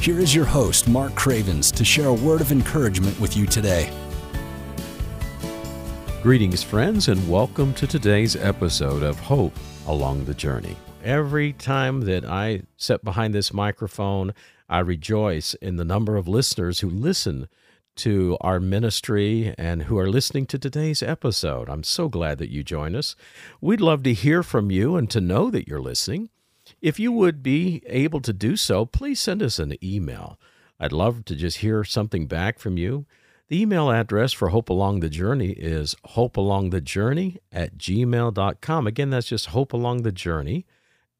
here is your host, Mark Cravens, to share a word of encouragement with you today. Greetings, friends, and welcome to today's episode of Hope Along the Journey. Every time that I sit behind this microphone, I rejoice in the number of listeners who listen to our ministry and who are listening to today's episode. I'm so glad that you join us. We'd love to hear from you and to know that you're listening. If you would be able to do so, please send us an email. I'd love to just hear something back from you. The email address for Hope Along the Journey is hopealongthejourney at gmail.com. Again, that's just hopealongthejourney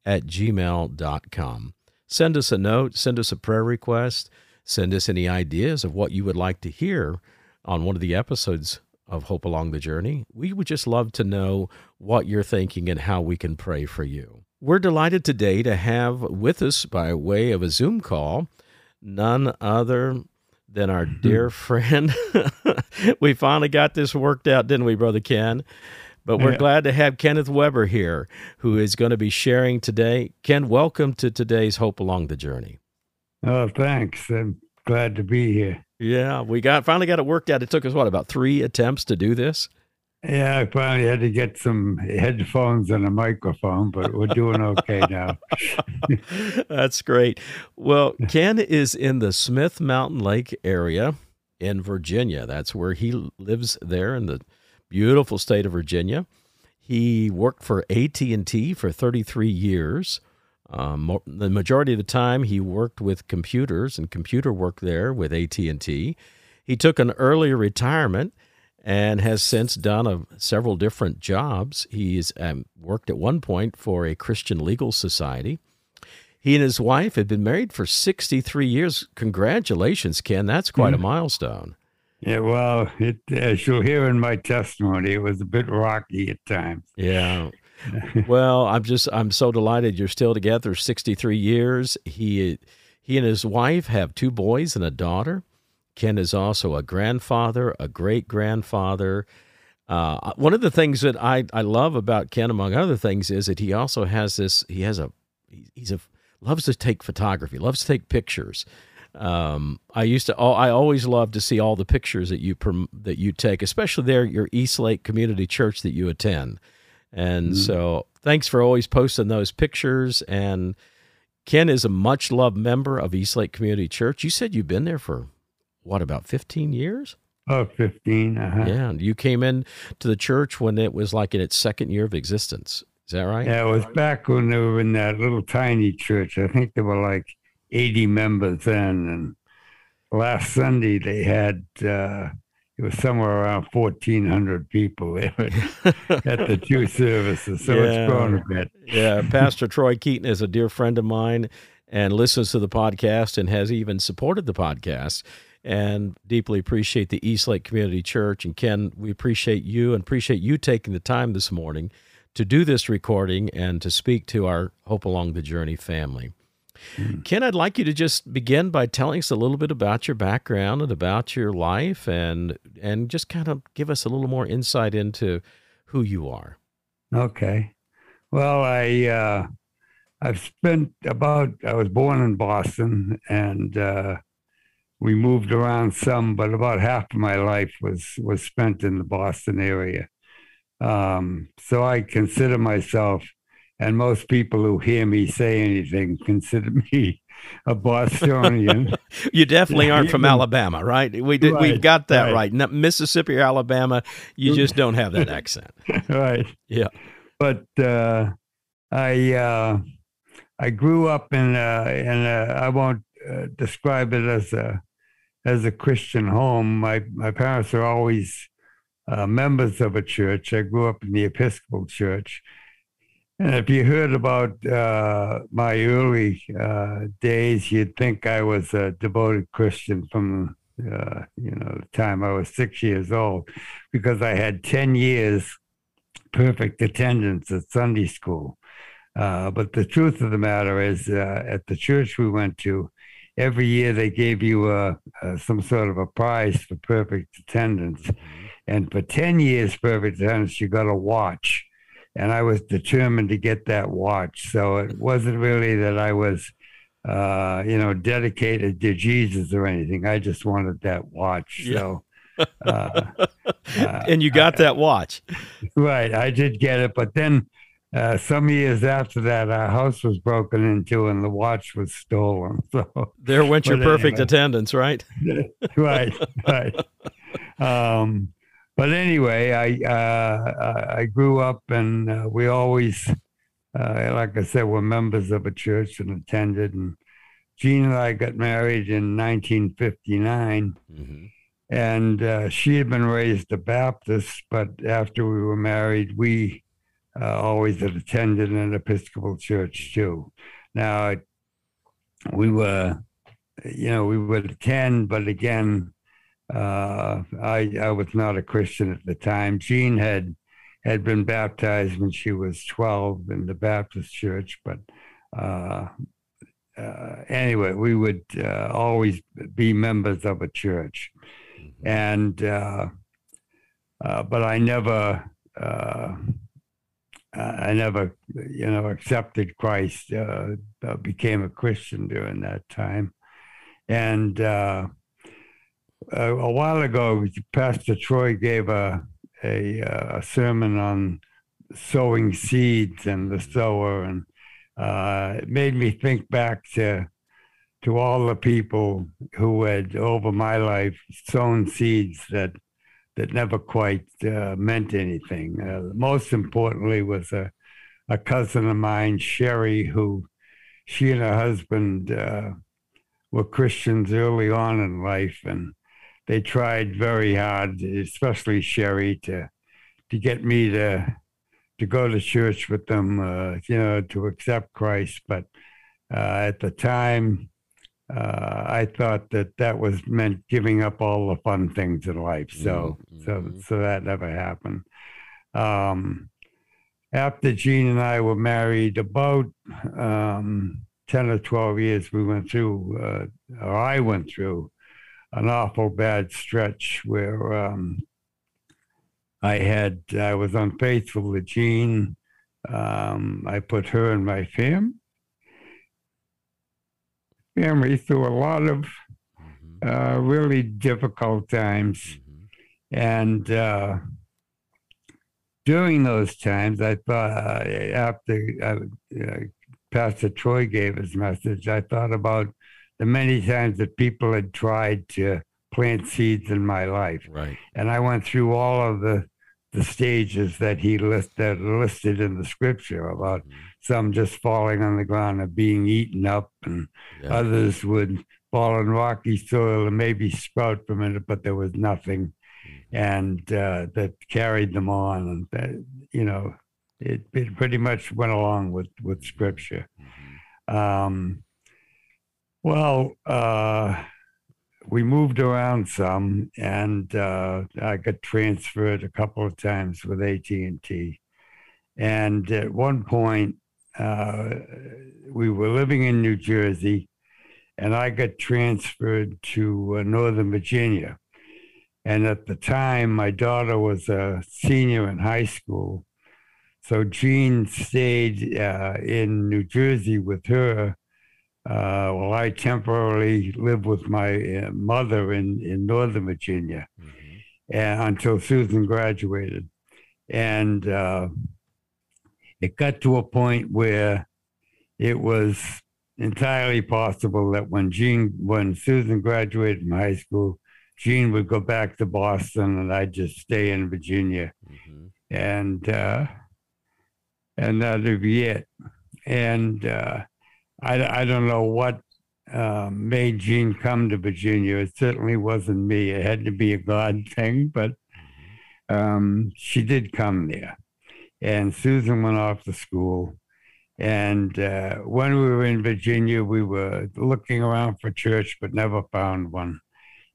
at gmail.com. Send us a note, send us a prayer request. Send us any ideas of what you would like to hear on one of the episodes of Hope Along the Journey. We would just love to know what you're thinking and how we can pray for you. We're delighted today to have with us, by way of a Zoom call, none other than our dear friend. we finally got this worked out, didn't we, Brother Ken? But we're yeah. glad to have Kenneth Weber here, who is going to be sharing today. Ken, welcome to today's Hope Along the Journey. Oh, thanks. I'm glad to be here. Yeah, we got finally got it worked out. It took us what about three attempts to do this? Yeah, I finally had to get some headphones and a microphone, but we're doing okay now. That's great. Well, Ken is in the Smith Mountain Lake area in Virginia. That's where he lives there in the beautiful state of Virginia. He worked for AT&T for 33 years. Um, the majority of the time, he worked with computers and computer work there with AT and T. He took an early retirement and has since done a, several different jobs. He's um, worked at one point for a Christian legal society. He and his wife had been married for 63 years. Congratulations, Ken. That's quite mm. a milestone. Yeah, well, it, as you'll hear in my testimony, it was a bit rocky at times. Yeah, well, I'm just I'm so delighted you're still together 63 years. He he and his wife have two boys and a daughter. Ken is also a grandfather, a great grandfather. Uh, one of the things that I, I love about Ken, among other things, is that he also has this. He has a he's a loves to take photography, loves to take pictures. Um, I used to. I always love to see all the pictures that you that you take, especially there your East Lake Community Church that you attend. And mm-hmm. so thanks for always posting those pictures. And Ken is a much loved member of East Lake Community Church. You said you've been there for what, about 15 years? Oh, 15. Uh-huh. Yeah. And you came in to the church when it was like in its second year of existence. Is that right? Yeah, it was back when they were in that little tiny church. I think there were like 80 members then. And last Sunday they had uh, it was somewhere around 1,400 people at the two services. So yeah. it's grown a bit. yeah. Pastor Troy Keaton is a dear friend of mine and listens to the podcast and has even supported the podcast and deeply appreciate the East Lake Community Church. And Ken, we appreciate you and appreciate you taking the time this morning to do this recording and to speak to our Hope Along the Journey family. Mm. Ken, I'd like you to just begin by telling us a little bit about your background and about your life and and just kind of give us a little more insight into who you are. Okay. Well, I uh, I've spent about I was born in Boston and uh, we moved around some, but about half of my life was was spent in the Boston area. Um, so I consider myself and most people who hear me say anything consider me a Bostonian. you definitely aren't from Alabama, right? We did, right, we've got that right. right. Mississippi or Alabama, you just don't have that accent. right. Yeah. But uh, I uh, I grew up in a, in a, I won't uh, describe it as a as a Christian home. My my parents are always uh, members of a church. I grew up in the Episcopal Church and if you heard about uh, my early uh, days, you'd think I was a devoted Christian from uh, you know, the time I was six years old, because I had 10 years perfect attendance at Sunday school. Uh, but the truth of the matter is, uh, at the church we went to, every year they gave you a, a, some sort of a prize for perfect attendance. Mm-hmm. And for 10 years perfect attendance, you got a watch. And I was determined to get that watch. So it wasn't really that I was uh, you know, dedicated to Jesus or anything. I just wanted that watch. Yeah. So, uh, uh, and you got I, that watch, right? I did get it, but then uh, some years after that, our house was broken into and the watch was stolen. So there went your perfect anyway. attendance, right? right, right. Um, but anyway, I uh, I grew up and uh, we always uh, like I said, we're members of a church and attended. And Jean and I got married in 1959. Mm-hmm. And uh, she had been raised a Baptist, but after we were married, we uh, always had attended an Episcopal church too. Now, we were, you know, we would attend, but again, uh, I I was not a Christian at the time. Jean had had been baptized when she was 12 in the Baptist church. But uh, uh, anyway, we would uh, always be members of a church. Mm-hmm. And, uh, uh, but I never, uh, I never, you know, accepted Christ, became a Christian during that time. And a while ago, Pastor Troy gave a, a, uh, a sermon on sowing seeds and the sower, and uh, it made me think back to to all the people who had over my life sown seeds that that never quite uh, meant anything. Uh, most importantly was a a cousin of mine, Sherry, who she and her husband uh, were Christians early on in life, and they tried very hard, especially Sherry, to to get me to to go to church with them, uh, you know, to accept Christ. But uh, at the time, uh, I thought that that was meant giving up all the fun things in life. So, mm-hmm. so, so that never happened. Um, after Jean and I were married, about um, ten or twelve years, we went through, uh, or I went through, an awful bad stretch where um, I had I was unfaithful to Jean. Um, I put her in my fam family through a lot of mm-hmm. uh, really difficult times, mm-hmm. and uh, during those times, I thought uh, after uh, Pastor Troy gave his message, I thought about the many times that people had tried to plant seeds in my life. Right. And I went through all of the the stages that he list that listed in the scripture about mm-hmm. Some just falling on the ground and being eaten up, and yeah. others would fall on rocky soil and maybe sprout from it, but there was nothing, mm-hmm. and uh, that carried them on, and that, you know, it, it pretty much went along with with scripture. Mm-hmm. Um, well, uh, we moved around some, and uh, I got transferred a couple of times with AT and T. And at one point, uh, we were living in New Jersey, and I got transferred to uh, Northern Virginia. And at the time, my daughter was a senior in high school. So Jean stayed uh, in New Jersey with her uh, well, I temporarily lived with my uh, mother in, in Northern Virginia mm-hmm. and, until Susan graduated. And uh, it got to a point where it was entirely possible that when Jean, when Susan graduated from high school, Jean would go back to Boston and I'd just stay in Virginia. Mm-hmm. And, uh, and that'd be it. And, uh, I, I don't know what uh, made Jean come to Virginia. It certainly wasn't me. It had to be a God thing, but um, she did come there. And Susan went off to school. And uh, when we were in Virginia, we were looking around for church, but never found one.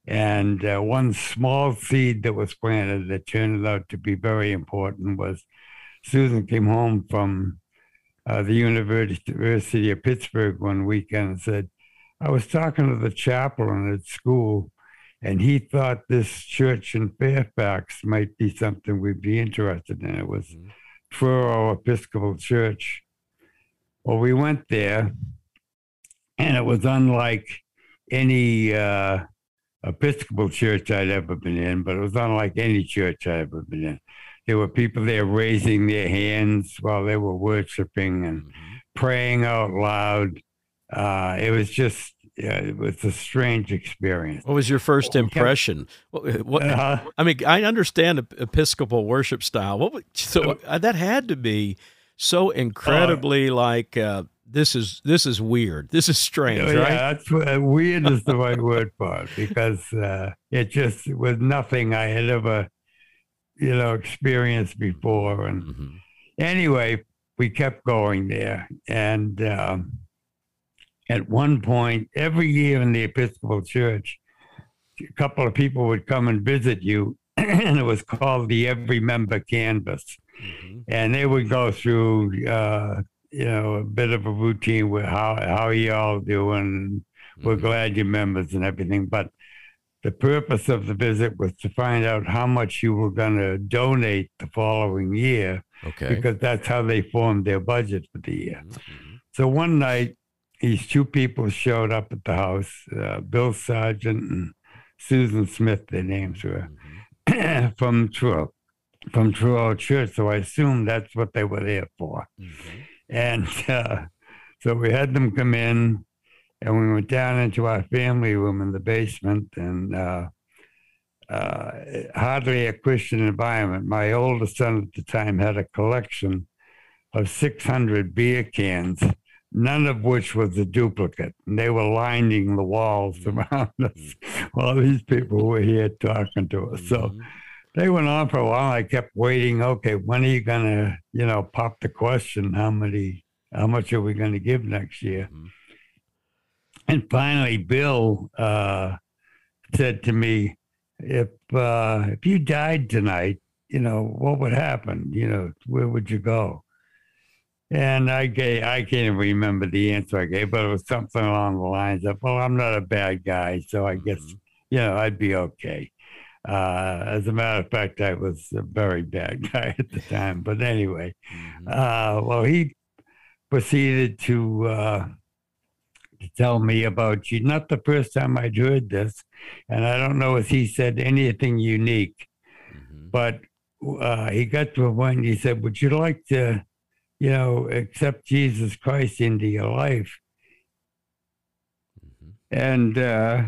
And uh, one small seed that was planted that turned out to be very important was Susan came home from uh, the University of Pittsburgh one weekend and said, I was talking to the chaplain at school, and he thought this church in Fairfax might be something we'd be interested in. It was mm-hmm. Truro Episcopal Church. Well, we went there, and it was unlike any uh, Episcopal church I'd ever been in, but it was unlike any church I'd ever been in. There were people there raising their hands while they were worshiping and mm-hmm. praying out loud. Uh, it was just yeah, it was a strange experience. What was your first impression? What, what uh, I mean, I understand Episcopal worship style. What so uh, that had to be so incredibly uh, like uh, this is this is weird. This is strange, yeah, right? That's uh, weird is the right word for it because uh, it just was nothing I had ever, you know, experienced before. And mm-hmm. anyway, we kept going there, and um, at one point, every year in the Episcopal Church, a couple of people would come and visit you, and it was called the Every Member Canvas. Mm-hmm. And they would go through uh, you know, a bit of a routine with how how you all doing. We're mm-hmm. glad you're members and everything, but the purpose of the visit was to find out how much you were going to donate the following year. Okay. Because that's how they formed their budget for the year. Mm-hmm. So one night, these two people showed up at the house uh, Bill Sargent and Susan Smith, their names were, mm-hmm. from Truro, from Truro Church. So I assume that's what they were there for. Mm-hmm. And uh, so we had them come in and we went down into our family room in the basement and uh, uh, hardly a Christian environment. My oldest son at the time had a collection of 600 beer cans, none of which was a duplicate. And they were lining the walls mm-hmm. around us while these people were here talking to us. So mm-hmm they went on for a while. I kept waiting. Okay, when are you gonna, you know, pop the question? How many? How much are we going to give next year? Mm-hmm. And finally, Bill uh, said to me, "If uh, if you died tonight, you know, what would happen? You know, where would you go?" And I gave, I can't remember the answer I gave, but it was something along the lines of, "Well, I'm not a bad guy, so I guess, mm-hmm. you know, I'd be okay." Uh, as a matter of fact, I was a very bad guy at the time. But anyway, mm-hmm. uh, well, he proceeded to, uh, to tell me about you. Not the first time I'd heard this, and I don't know if he said anything unique, mm-hmm. but uh, he got to a point. He said, "Would you like to, you know, accept Jesus Christ into your life?" Mm-hmm. And uh,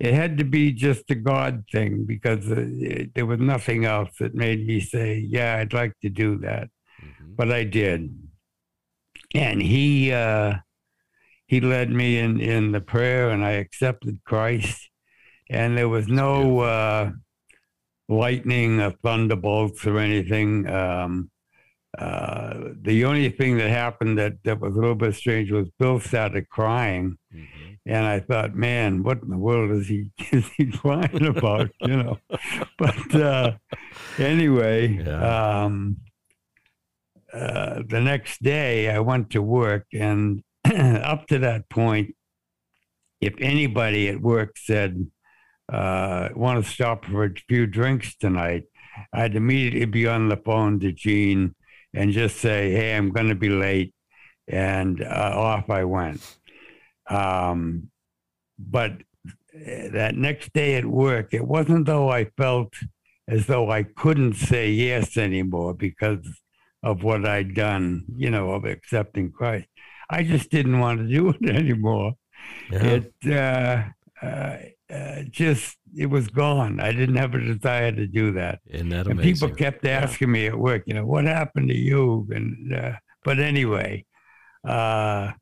it had to be just a God thing because uh, it, there was nothing else that made me say, "Yeah, I'd like to do that," mm-hmm. but I did. And he uh, he led me in in the prayer, and I accepted Christ. And there was no uh, lightning or thunderbolts or anything. Um, uh, the only thing that happened that, that was a little bit strange was Bill started crying. Mm-hmm and I thought, man, what in the world is he is he crying about? you know. But uh, anyway, yeah. um, uh, the next day I went to work, and up to that point, if anybody at work said, uh, "Want to stop for a few drinks tonight," I'd immediately be on the phone to Jean and just say, "Hey, I'm going to be late," and uh, off I went. Um, but eh, that next day at work, it wasn't though I felt as though I couldn't say yes anymore because of what I'd done, you know, of accepting Christ. I just didn't want to do it anymore. Yeah. It uh, uh, uh, just it was gone. I didn't have a desire to do that. Isn't that and amazing? people kept asking yeah. me at work, you know, what happened to you? And uh, but anyway, uh,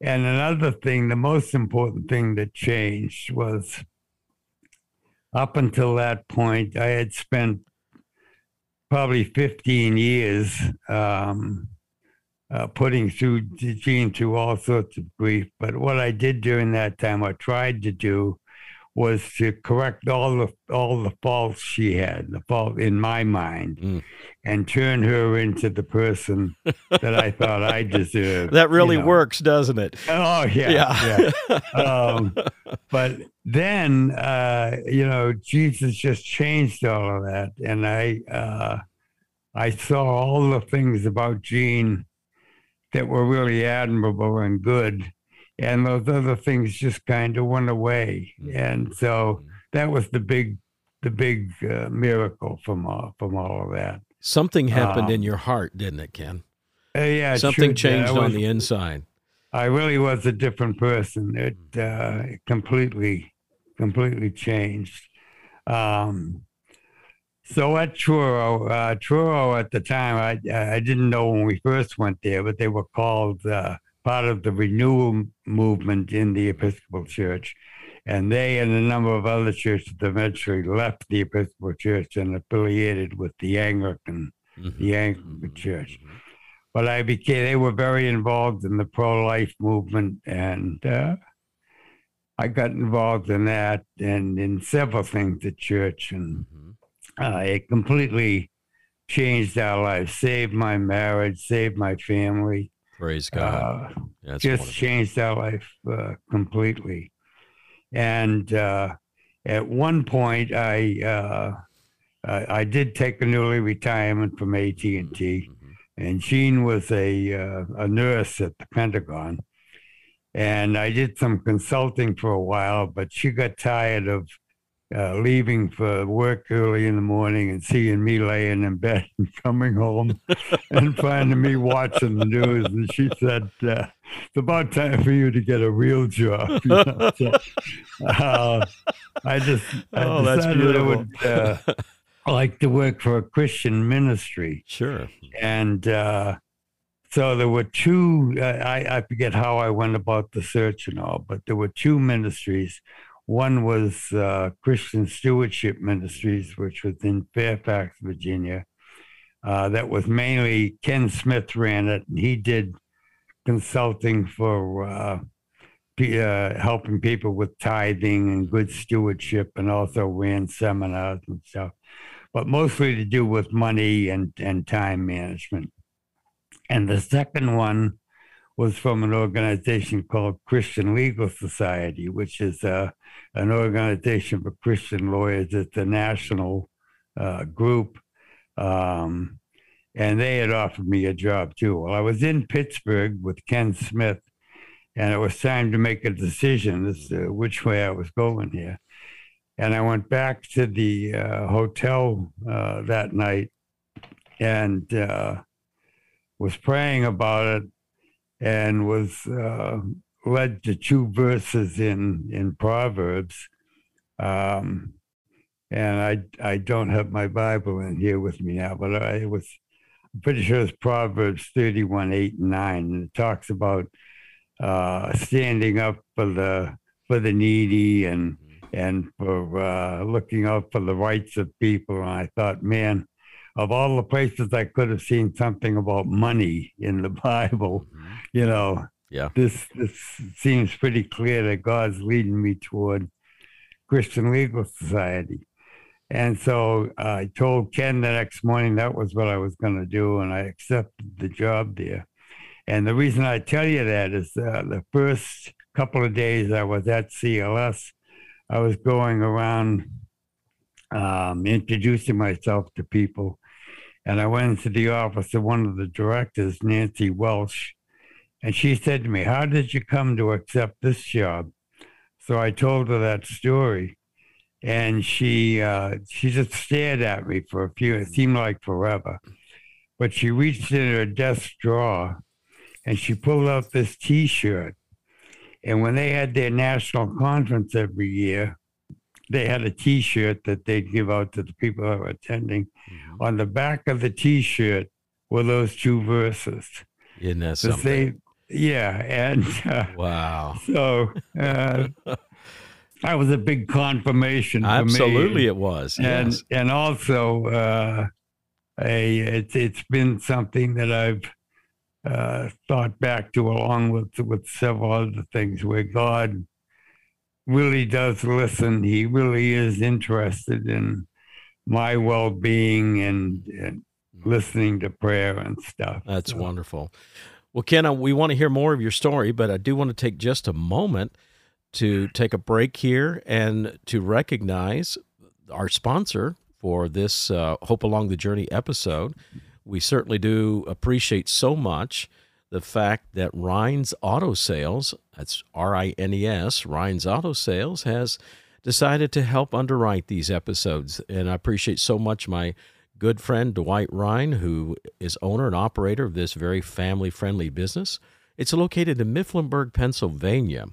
and another thing, the most important thing that changed was up until that point, I had spent probably 15 years um, uh, putting through the Jean through all sorts of grief. But what I did during that time, or tried to do, was to correct all the all the faults she had, the fault in my mind, Mm. and turn her into the person that I thought I deserved. That really you know. works, doesn't it? Oh yeah, yeah. um, but then, uh, you know, Jesus just changed all of that, and I, uh, I saw all the things about Jean that were really admirable and good, and those other things just kind of went away, and so that was the big, the big uh, miracle from all, from all of that. Something happened in Um, your heart, didn't it, Ken? Uh, yeah, Something changed on the inside. I really was a different person. It uh, completely, completely changed. Um, so at Truro, uh, Truro at the time, I I didn't know when we first went there, but they were called uh, part of the renewal movement in the Episcopal Church, and they and a number of other churches eventually left the Episcopal Church and affiliated with the Anglican, Mhm. the Anglican Mhm. Church but I became they were very involved in the pro life movement and uh, I got involved in that and in several things at church and uh, it completely changed our lives, saved my marriage, saved my family, Praise God. uh, That's just changed our life uh, completely. And uh, at one point, I uh, I did take an early retirement from AT and T Mhm. and Jean was a uh, a nurse at the Pentagon, and I did some consulting for a while. But she got tired of uh, leaving for work early in the morning and seeing me laying in bed and coming home and finding me watching the news. And she said, uh, "It's about time for you to get a real job." you know, so, uh, I just I Oh, that's decided I would uh, like to work for a Christian ministry Sure. and uh, so there were two. Uh, I I forget how I went about the search and all, but there were two ministries. One was uh, Christian Stewardship Ministries, which was in Fairfax, Virginia. Uh, that was mainly Ken Smith ran it, and he did consulting for uh, pe- uh, helping people with tithing and good stewardship, and also ran seminars and stuff but mostly to do with money and, and time management. And the second one was from an organization called Christian Legal Society, which is uh, an organization for Christian lawyers. It's a national uh, group. Um, and they had offered me a job too. Well, I was in Pittsburgh with Ken Smith, and it was time to make a decision as to which way I was going here. And I went back to the uh, hotel uh, that night and uh, was praying about it and was uh, led to two verses in, in Proverbs. Um, and I, I don't have my Bible in here with me now, but I was I'm pretty sure it's Proverbs 31, 8, and 9. And it talks about uh, standing up for the for the needy and and for uh, looking out for the rights of people. And I thought, man, of all the places I could have seen something about money in the Bible, Mhm. you know, Yeah. this this seems pretty clear that God's leading me toward Christian Legal Society. And so I told Ken the next morning that was what I was going to do, and I accepted the job there. And the reason I tell you that is uh, the first couple of days I was at CLS, I was going around um, introducing myself to people. And I went into the office of one of the directors, Nancy Welsh, and she said to me, How did you come to accept this job? So I told her that story. And she uh, she just stared at me for a few, it seemed like forever. But she reached in her desk drawer and she pulled out this t shirt. And when they had their national conference every year, they had a t shirt that they'd give out to the people that were attending. Mhm. On the back of the t shirt were those two verses. Isn't that The something? same, yeah. And uh, Wow. so uh, that was a big confirmation for me. Absolutely, it was. and yes. and also uh, a it's it's been something that I've uh, thought back to along with with several other things where God really does listen. He really is interested in my well being and, and, listening to prayer and stuff. That's so. wonderful. Well, Ken, we want to hear more of your story, but I do want to take just a moment to take a break here and to recognize our sponsor for this uh, Hope Along the Journey episode. We certainly do appreciate so much the fact that Rines Auto Sales, that's R I N E S, Rines Auto Sales, has decided to help underwrite these episodes. And I appreciate so much my good friend Dwight Ryan, who is owner and operator of this very family friendly business. It's located in Mifflinburg, Pennsylvania.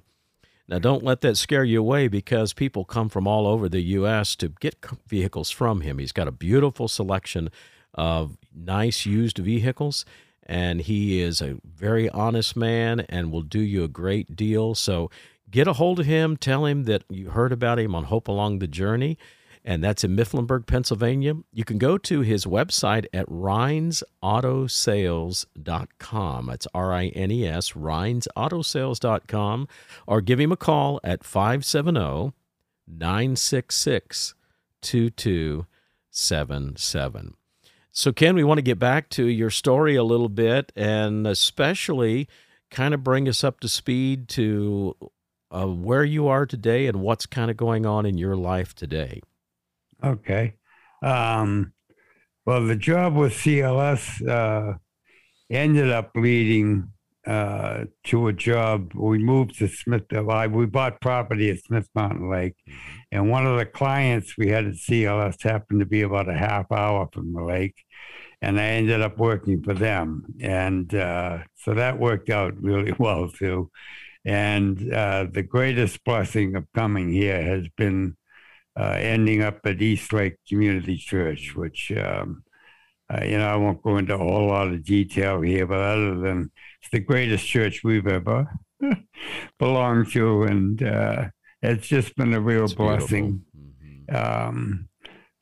Now, don't let that scare you away because people come from all over the U.S. to get vehicles from him. He's got a beautiful selection of nice used vehicles and he is a very honest man and will do you a great deal. So get a hold of him. Tell him that you heard about him on Hope Along the Journey, and that's in Mifflinburg, Pennsylvania. You can go to his website at rinesautosales.com. That's R I N E S, rinesautosales.com, or give him a call at 570 966 2277. So, Ken, we want to get back to your story a little bit and especially kind of bring us up to speed to uh, where you are today and what's kind of going on in your life today. Okay. Um, well, the job with CLS uh, ended up leading uh, to a job. We moved to Smith. Uh, we bought property at Smith Mountain Lake, mm-hmm. and one of the clients we had at CLS happened to be about a half hour from the lake, and I ended up working for them, and uh, so that worked out really well too. And uh, the greatest blessing of coming here has been uh, ending up at East Lake Community Church, which. Um, uh, you know, I won't go into a whole lot of detail here, but other than it's the greatest church we've ever belonged to, and uh, it's just been a real it's blessing. Mm-hmm. Um,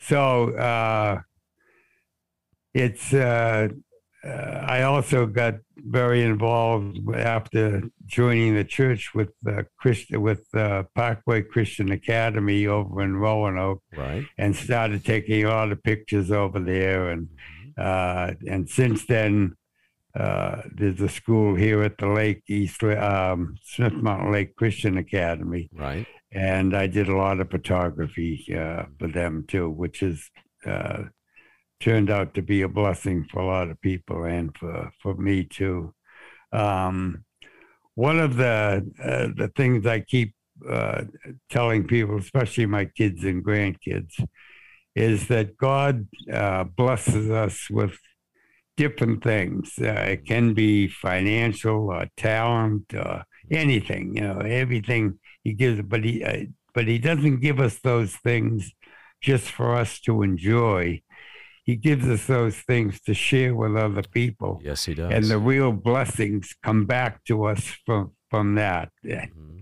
so uh, it's. Uh, uh, I also got very involved after joining the church with uh, Christ- with uh, Parkway Christian Academy over in Roanoke, right. and started taking a lot of pictures over there. And mm-hmm. and since then, uh, there's a school here at the lake, East um, Smith Mountain Lake Christian Academy. Right. And I did a lot of photography uh, for them too, which is uh, turned out to be a blessing for a lot of people and for, for me too. Um, one of the uh, the things I keep uh, telling people, especially my kids and grandkids, is that God uh, blesses us with different things. Uh, it can be financial, uh, talent, uh, anything. You know, everything He gives. But He, uh, but He doesn't give us those things just for us to enjoy. He gives us those things to share with other people. Yes, He does. And the real blessings come back to us from from that. Mm-hmm.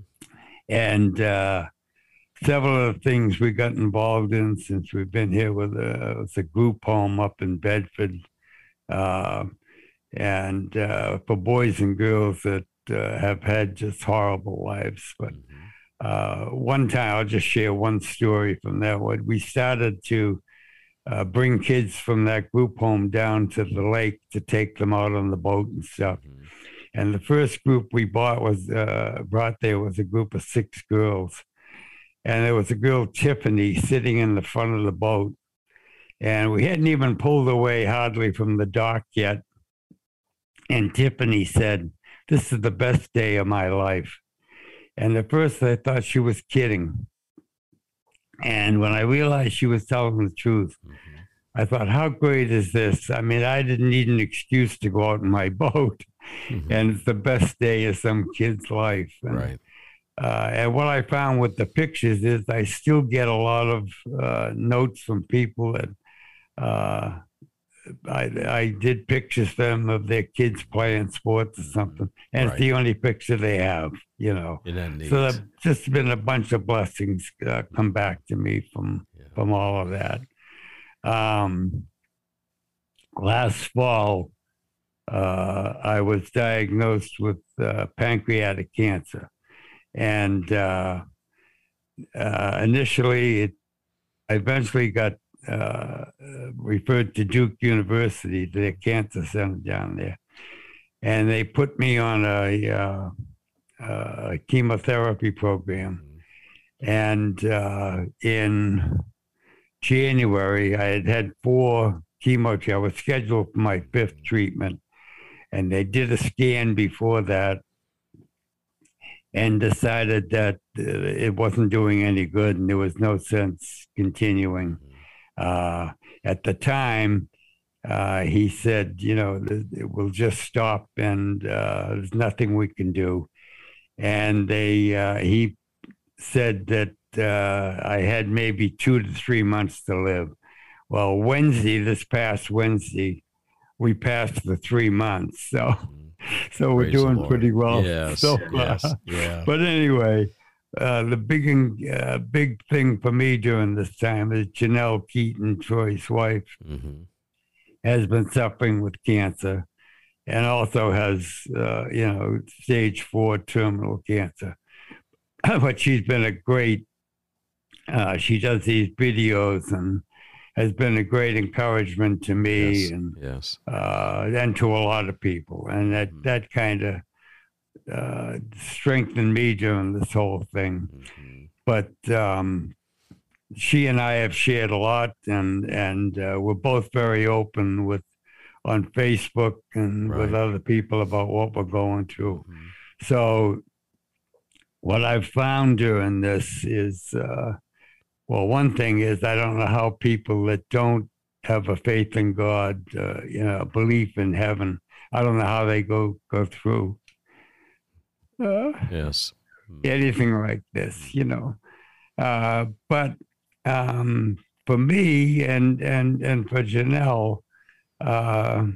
And uh, several of the things we got involved in since we've been here with a, a group home up in Bedford uh, and uh, for boys and girls that uh, have had just horrible lives. But mm-hmm. uh, one time, I'll just share one story from that one. We started to uh, bring kids from that group home down to the lake to take them out on the boat and stuff. Mm-hmm. And the first group we bought was uh, brought there was a group of six girls, and there was a girl Tiffany sitting in the front of the boat, and we hadn't even pulled away hardly from the dock yet. And Tiffany said, This is the best day of my life. And at first I thought she was kidding. And when I realized she was telling the truth, mm-hmm. I thought, how great is this? I mean, I didn't need an excuse to go out in my boat. Mm-hmm. And it's the best day of some kid's life. And, right. Uh, and what I found with the pictures is I still get a lot of uh, notes from people that uh, I, I did pictures them of their kids playing sports or something, and right. it's the only picture they have, you know. So there's just been a bunch of blessings uh, come back to me from yeah. from all of that. Um, last fall, uh, I was diagnosed with uh, pancreatic cancer, and uh, uh, initially, it, I eventually got uh, referred to Duke University, their cancer center down there, and they put me on a, uh, a chemotherapy program. And uh, in January, I had had four chemo. I was scheduled for my fifth treatment, and they did a scan before that and decided that uh, it wasn't doing any good and there was no sense continuing. Uh, at the time, uh, he said, you know, we'll just stop and uh, there's nothing we can do. And they, uh, he said that uh, I had maybe two to three months to live. Well, Wednesday, this past Wednesday, we passed the three months. So, mm-hmm. so we're doing pretty well. Yes, so yes, yeah. But anyway, uh, the big uh, big thing for me during this time is Janelle Keaton, Troy's wife, mm-hmm. has been suffering with cancer, and also has uh, you know stage four terminal cancer. but she's been a great. Uh, she does these videos and has been a great encouragement to me yes, and yes. Uh, and to a lot of people, and that mm-hmm. that kind of uh, strengthened me during this whole thing. Mm-hmm. But um, she and I have shared a lot, and and uh, we're both very open with on Facebook and right. with other people about what we're going through. Mm-hmm. So, what I've found during this is, uh, well, one thing is I don't know how people that don't have a faith in God, uh, you know, a belief in heaven, I don't know how they go go through uh, yes. Anything like this, you know. Uh, but um, for me and and and for Janelle, uh,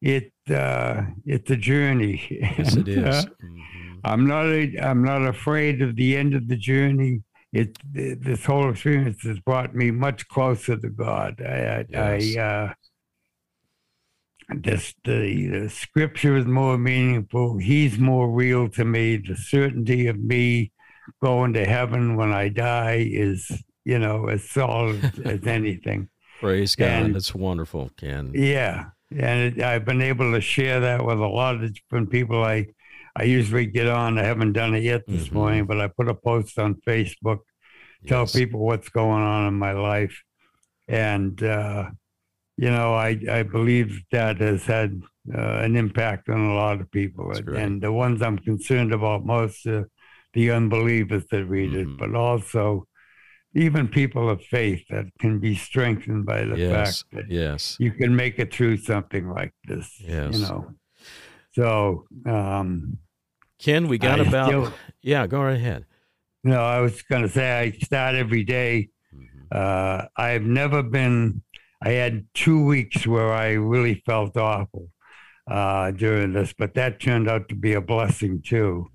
it uh, it's a journey. Yes, and, it is. Mm-hmm. I'm not a, I'm not afraid of the end of the journey. It, it, this whole experience has brought me much closer to God. I, yes. I uh, this, the, the scripture is more meaningful. He's more real to me. The certainty of me going to heaven when I die is, you know, as solid as anything. Praise God. And, That's wonderful, Ken. Yeah. And it, I've been able to share that with a lot of different people. I, I usually get on. I haven't done it yet this mm-hmm. morning, but I put a post on Facebook, tell people what's going on in my life. And, uh, you know, I, I believe that has had uh, an impact on a lot of people. And the ones I'm concerned about most are the unbelievers that read mm-hmm. it, but also even people of faith that can be strengthened by the yes. fact that yes. you can make it through something like this. Yes. You know. So um Ken, we got I about still, yeah, go right ahead. no, I was gonna say I start every day. Mm-hmm. Uh I've never been I had two weeks where I really felt awful uh, during this, but that turned out to be a blessing too,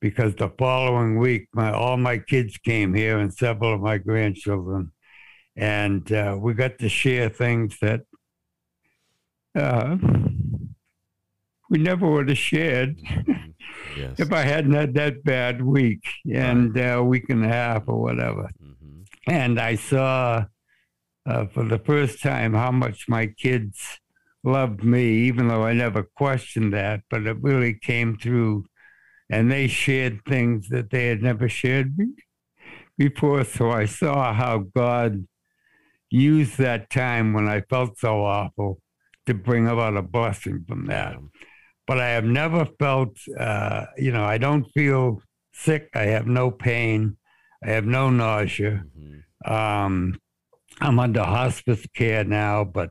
because the following week, my all my kids came here and several of my grandchildren, and uh, we got to share things that uh, we never would have shared yes. if I hadn't had that bad week and a uh, week and a half or whatever. Mm-hmm. And I saw uh, for the first time how much my kids loved me, even though I never questioned that, but it really came through. And they shared things that they had never shared before. So I saw how God used that time when I felt so awful to bring about a blessing from that. But I have never felt, uh, you know, I don't feel sick. I have no pain. I have no nausea. Mm-hmm. Um, I'm under hospice care now, but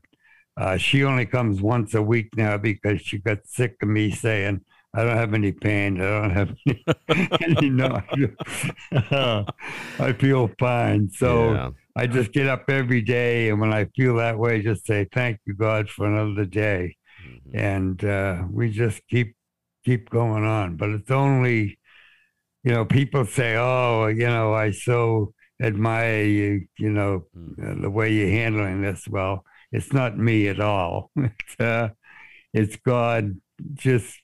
uh, she only comes once a week now because she got sick of me saying, I don't have any pain. I don't have any, any nausea. I feel fine. So yeah. I just get up every day. And when I feel that way, just say, thank you, God, for another day. Mm-hmm. And uh, we just keep, keep going on. But it's only, you know, people say, oh, you know, I so admire you, you know, mm. the way you're handling this. Well, it's not me at all. It's, uh, it's God just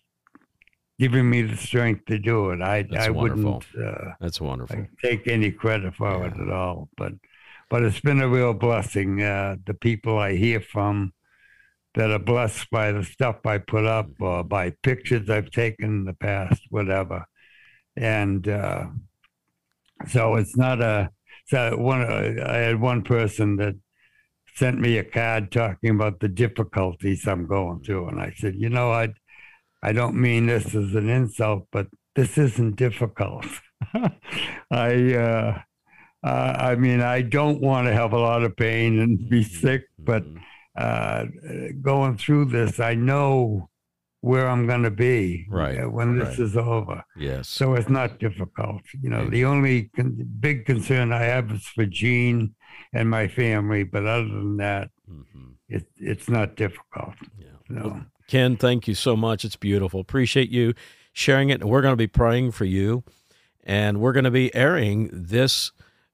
giving me the strength to do it. I That's I wonderful. wouldn't uh, That's wonderful. take any credit for it at all. But but it's been a real blessing. Uh, the people I hear from that are blessed by the stuff I put up or by pictures I've taken in the past, whatever. And uh, so it's not a. So one, I had one person that sent me a card talking about the difficulties I'm going through, and I said, you know, I, I don't mean this as an insult, but this isn't difficult. I, uh, uh, I mean, I don't want to have a lot of pain and be sick, but Mhm. uh, going through this, I know where I'm going to be Right, when this right. is over. yes. So it's not difficult. You know, Okay. the only con- big concern I have is for Jean and my family, but other than that, Mhm. it, it's not difficult. Yeah. No. Well, Ken, thank you so much. It's beautiful. Appreciate you sharing it. and We're going to be praying for you, and we're going to be airing this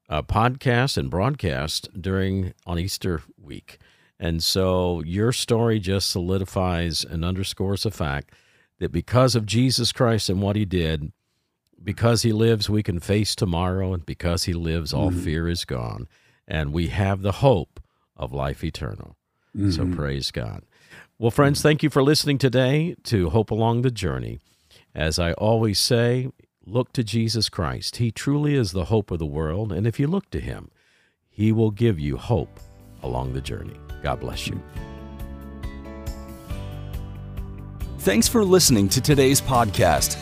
uh, podcast and broadcast during on Easter week. And so your story just solidifies and underscores the fact that because of Jesus Christ and what he did, because he lives, we can face tomorrow, and because he lives, all Mhm. fear is gone, and we have the hope of life eternal. So Mhm. praise God. Well, friends, thank you for listening today to Hope Along the Journey. As I always say, look to Jesus Christ. He truly is the hope of the world, and if you look to him, he will give you hope along the journey. God bless you. Thanks for listening to today's podcast.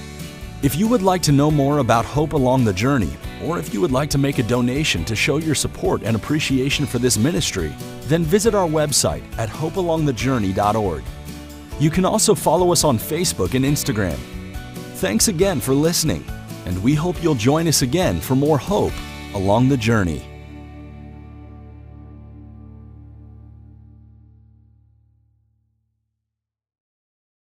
If you would like to know more about Hope Along the Journey, or if you would like to make a donation to show your support and appreciation for this ministry, then visit our website at hopealongthejourney.org. You can also follow us on Facebook and Instagram. Thanks again for listening, and we hope you'll join us again for more hope along the journey.